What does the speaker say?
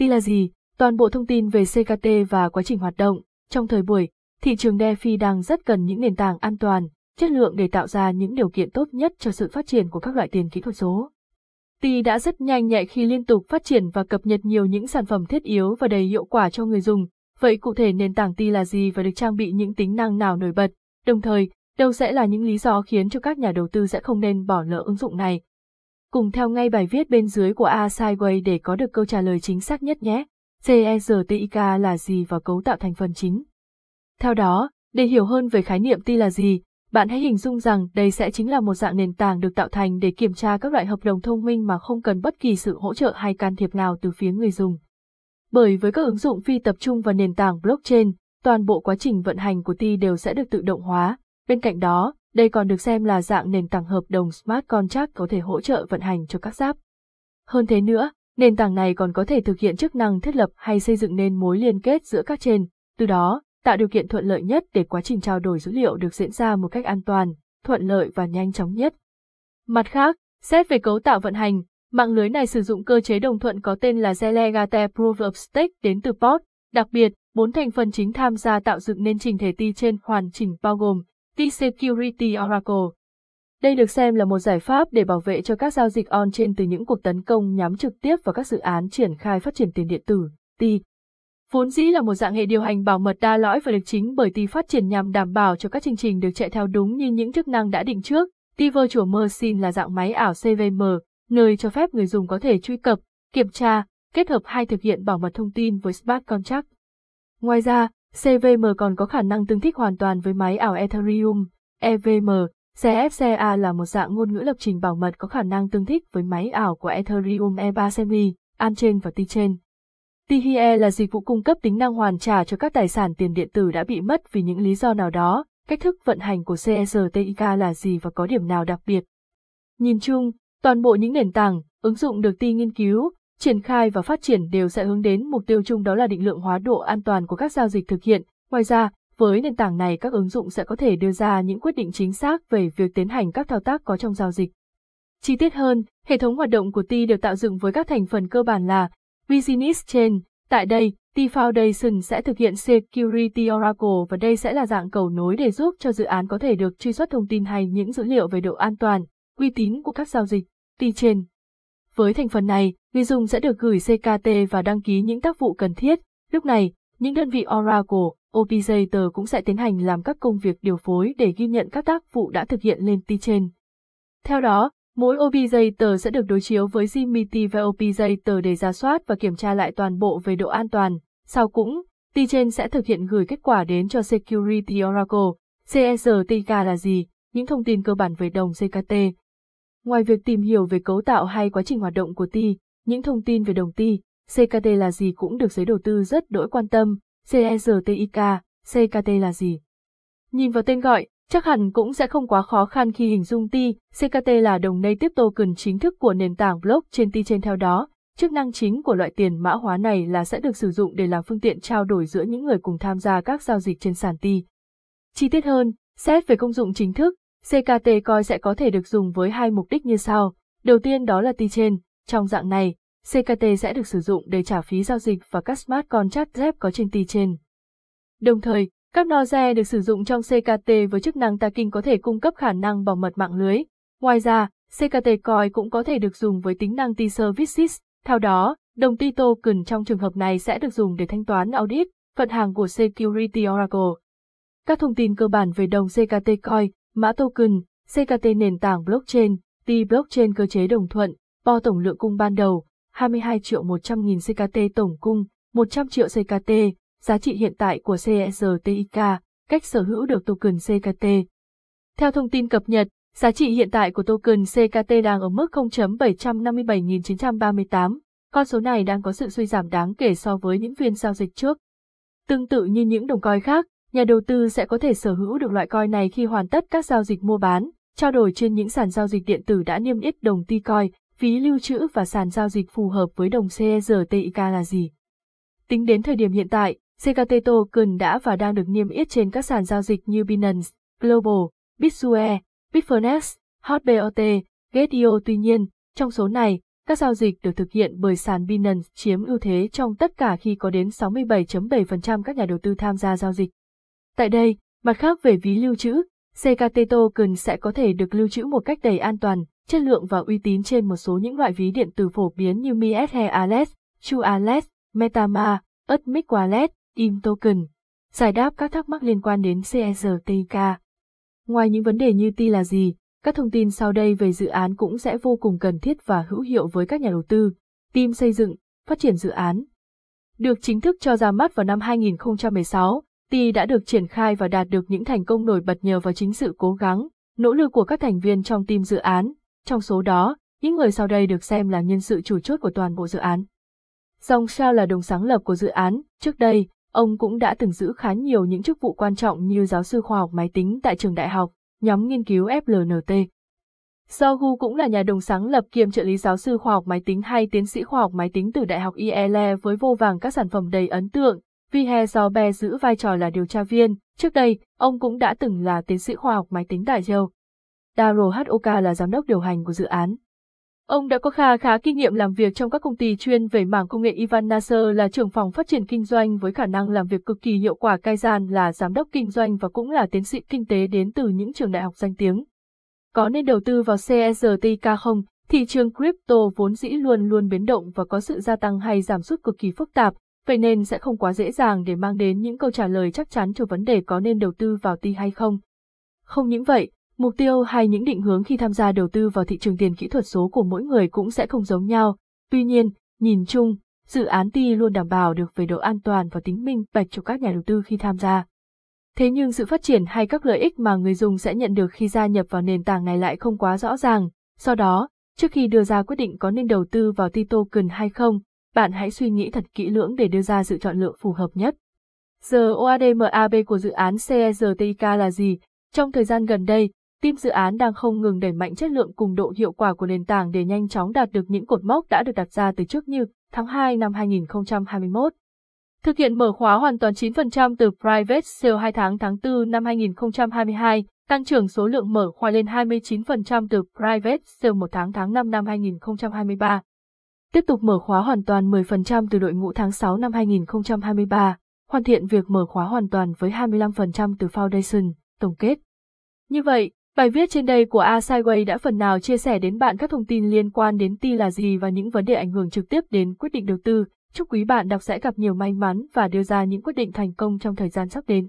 Ti là gì? Toàn bộ thông tin về CKT và quá trình hoạt động. Trong thời buổi, thị trường DeFi đang rất cần những nền tảng an toàn, chất lượng để tạo ra những điều kiện tốt nhất cho sự phát triển của các loại tiền kỹ thuật số. Ti đã rất nhanh nhạy khi liên tục phát triển và cập nhật nhiều những sản phẩm thiết yếu và đầy hiệu quả cho người dùng. Vậy cụ thể nền tảng Ti là gì và được trang bị những tính năng nào nổi bật? Đồng thời, đâu sẽ là những lý do khiến cho các nhà đầu tư sẽ không nên bỏ lỡ ứng dụng này? Cùng theo ngay bài viết bên dưới của A Sideway để có được câu trả lời chính xác nhất nhé. CERTIK là gì và cấu tạo thành phần chính? Theo đó, để hiểu hơn về khái niệm T là gì, bạn hãy hình dung rằng đây sẽ chính là một dạng nền tảng được tạo thành để kiểm tra các loại hợp đồng thông minh mà không cần bất kỳ sự hỗ trợ hay can thiệp nào từ phía người dùng. Bởi với các ứng dụng phi tập trung và nền tảng blockchain, toàn bộ quá trình vận hành của T đều sẽ được tự động hóa. Bên cạnh đó, đây còn được xem là dạng nền tảng hợp đồng smart contract có thể hỗ trợ vận hành cho các giáp. Hơn thế nữa, nền tảng này còn có thể thực hiện chức năng thiết lập hay xây dựng nên mối liên kết giữa các trên, từ đó, tạo điều kiện thuận lợi nhất để quá trình trao đổi dữ liệu được diễn ra một cách an toàn, thuận lợi và nhanh chóng nhất. Mặt khác, xét về cấu tạo vận hành, mạng lưới này sử dụng cơ chế đồng thuận có tên là Zelegate Proof of Stake đến từ POT. Đặc biệt, bốn thành phần chính tham gia tạo dựng nên trình thể ti trên hoàn chỉnh bao gồm T-Security Oracle. Đây được xem là một giải pháp để bảo vệ cho các giao dịch on-chain từ những cuộc tấn công nhắm trực tiếp vào các dự án triển khai phát triển tiền điện tử, T. Vốn dĩ là một dạng hệ điều hành bảo mật đa lõi và được chính bởi T phát triển nhằm đảm bảo cho các chương trình được chạy theo đúng như những chức năng đã định trước. T Virtual Machine là dạng máy ảo CVM, nơi cho phép người dùng có thể truy cập, kiểm tra, kết hợp hay thực hiện bảo mật thông tin với smart contract. Ngoài ra, CVM còn có khả năng tương thích hoàn toàn với máy ảo Ethereum, EVM. CFCA là một dạng ngôn ngữ lập trình bảo mật có khả năng tương thích với máy ảo của Ethereum E3 Semi, Anchain và T-Chain. THE là dịch vụ cung cấp tính năng hoàn trả cho các tài sản tiền điện tử đã bị mất vì những lý do nào đó. Cách thức vận hành của CERTIK là gì và có điểm nào đặc biệt? Nhìn chung, toàn bộ những nền tảng, ứng dụng được ti nghiên cứu, triển khai và phát triển đều sẽ hướng đến mục tiêu chung đó là định lượng hóa độ an toàn của các giao dịch thực hiện. Ngoài ra, với nền tảng này các ứng dụng sẽ có thể đưa ra những quyết định chính xác về việc tiến hành các thao tác có trong giao dịch. Chi tiết hơn, hệ thống hoạt động của TI được tạo dựng với các thành phần cơ bản là Business Chain. Tại đây, Ti Foundation sẽ thực hiện Security Oracle và đây sẽ là dạng cầu nối để giúp cho dự án có thể được truy xuất thông tin hay những dữ liệu về độ an toàn, uy tín của các giao dịch. Ti Chain với thành phần này, người dùng sẽ được gửi CKT và đăng ký những tác vụ cần thiết. Lúc này, những đơn vị Oracle, Operator cũng sẽ tiến hành làm các công việc điều phối để ghi nhận các tác vụ đã thực hiện lên ti trên. Theo đó, mỗi Operator sẽ được đối chiếu với Gimiti và Operator để ra soát và kiểm tra lại toàn bộ về độ an toàn. Sau cũng, ti trên sẽ thực hiện gửi kết quả đến cho Security Oracle. CSRTK là gì? Những thông tin cơ bản về đồng CKT, Ngoài việc tìm hiểu về cấu tạo hay quá trình hoạt động của TI, những thông tin về đồng TI, CKT là gì cũng được giới đầu tư rất đỗi quan tâm, CSTIK, CKT là gì? Nhìn vào tên gọi, chắc hẳn cũng sẽ không quá khó khăn khi hình dung TI, CKT là đồng native token chính thức của nền tảng blockchain TI trên theo đó. Chức năng chính của loại tiền mã hóa này là sẽ được sử dụng để làm phương tiện trao đổi giữa những người cùng tham gia các giao dịch trên sàn TI. Chi tiết hơn, xét về công dụng chính thức, CKT coi sẽ có thể được dùng với hai mục đích như sau. Đầu tiên đó là ti trên, Trong dạng này, CKT sẽ được sử dụng để trả phí giao dịch và các smart contract dép có trên T-Chain. Đồng thời, các noze được sử dụng trong CKT với chức năng tagging có thể cung cấp khả năng bảo mật mạng lưới. Ngoài ra, CKT Coin cũng có thể được dùng với tính năng T-Services. Theo đó, đồng T token trong trường hợp này sẽ được dùng để thanh toán audit, phận hàng của Security Oracle. Các thông tin cơ bản về đồng CKT Coin Mã token, CKT nền tảng blockchain, T blockchain cơ chế đồng thuận, bo tổng lượng cung ban đầu, 22 triệu 100 nghìn CKT tổng cung, 100 triệu CKT, giá trị hiện tại của CSTIK, cách sở hữu được token CKT. Theo thông tin cập nhật, giá trị hiện tại của token CKT đang ở mức 0.757.938, con số này đang có sự suy giảm đáng kể so với những phiên giao dịch trước. Tương tự như những đồng coin khác, nhà đầu tư sẽ có thể sở hữu được loại coin này khi hoàn tất các giao dịch mua bán, trao đổi trên những sàn giao dịch điện tử đã niêm yết đồng T-Coin, phí lưu trữ và sàn giao dịch phù hợp với đồng CRTIK là gì. Tính đến thời điểm hiện tại, CKT token đã và đang được niêm yết trên các sàn giao dịch như Binance, Global, Bitsue, Bitfinex, HotBOT, Gate.io tuy nhiên, trong số này, Các giao dịch được thực hiện bởi sàn Binance chiếm ưu thế trong tất cả khi có đến 67.7% các nhà đầu tư tham gia giao dịch. Tại đây, mặt khác về ví lưu trữ, CKT token sẽ có thể được lưu trữ một cách đầy an toàn, chất lượng và uy tín trên một số những loại ví điện tử phổ biến như MiS hay Alet, Chu Alet, Metama, Atmic Wallet, IM Token. Giải đáp các thắc mắc liên quan đến CSTK. Ngoài những vấn đề như ti là gì, các thông tin sau đây về dự án cũng sẽ vô cùng cần thiết và hữu hiệu với các nhà đầu tư, team xây dựng, phát triển dự án. Được chính thức cho ra mắt vào năm 2016, TI đã được triển khai và đạt được những thành công nổi bật nhờ vào chính sự cố gắng, nỗ lực của các thành viên trong team dự án. Trong số đó, những người sau đây được xem là nhân sự chủ chốt của toàn bộ dự án. Song Sao là đồng sáng lập của dự án, trước đây, ông cũng đã từng giữ khá nhiều những chức vụ quan trọng như giáo sư khoa học máy tính tại trường đại học, nhóm nghiên cứu FLNT. Sogu cũng là nhà đồng sáng lập kiêm trợ lý giáo sư khoa học máy tính hay tiến sĩ khoa học máy tính từ Đại học IELE với vô vàng các sản phẩm đầy ấn tượng. Vihe Bè giữ vai trò là điều tra viên, trước đây, ông cũng đã từng là tiến sĩ khoa học máy tính tại Yale. Daro Hoka là giám đốc điều hành của dự án. Ông đã có khá khá kinh nghiệm làm việc trong các công ty chuyên về mảng công nghệ Ivan Nasser là trưởng phòng phát triển kinh doanh với khả năng làm việc cực kỳ hiệu quả Kaizan là giám đốc kinh doanh và cũng là tiến sĩ kinh tế đến từ những trường đại học danh tiếng. Có nên đầu tư vào CSTK không? Thị trường crypto vốn dĩ luôn luôn biến động và có sự gia tăng hay giảm sút cực kỳ phức tạp, vậy nên sẽ không quá dễ dàng để mang đến những câu trả lời chắc chắn cho vấn đề có nên đầu tư vào TI hay không. Không những vậy, Mục tiêu hay những định hướng khi tham gia đầu tư vào thị trường tiền kỹ thuật số của mỗi người cũng sẽ không giống nhau. Tuy nhiên, nhìn chung, dự án TI luôn đảm bảo được về độ an toàn và tính minh bạch cho các nhà đầu tư khi tham gia. Thế nhưng sự phát triển hay các lợi ích mà người dùng sẽ nhận được khi gia nhập vào nền tảng này lại không quá rõ ràng. Do đó, trước khi đưa ra quyết định có nên đầu tư vào TI token hay không, bạn hãy suy nghĩ thật kỹ lưỡng để đưa ra sự chọn lựa phù hợp nhất. Giờ OADMAB của dự án CERTIK là gì? Trong thời gian gần đây, team dự án đang không ngừng đẩy mạnh chất lượng cùng độ hiệu quả của nền tảng để nhanh chóng đạt được những cột mốc đã được đặt ra từ trước như tháng 2 năm 2021. Thực hiện mở khóa hoàn toàn 9% từ Private Sale 2 tháng tháng 4 năm 2022, tăng trưởng số lượng mở khóa lên 29% từ Private Sale 1 tháng tháng 5 năm 2023. Tiếp tục mở khóa hoàn toàn 10% từ đội ngũ tháng 6 năm 2023, hoàn thiện việc mở khóa hoàn toàn với 25% từ Foundation, tổng kết. Như vậy, Bài viết trên đây của A Sideway đã phần nào chia sẻ đến bạn các thông tin liên quan đến ti là gì và những vấn đề ảnh hưởng trực tiếp đến quyết định đầu tư. Chúc quý bạn đọc sẽ gặp nhiều may mắn và đưa ra những quyết định thành công trong thời gian sắp đến.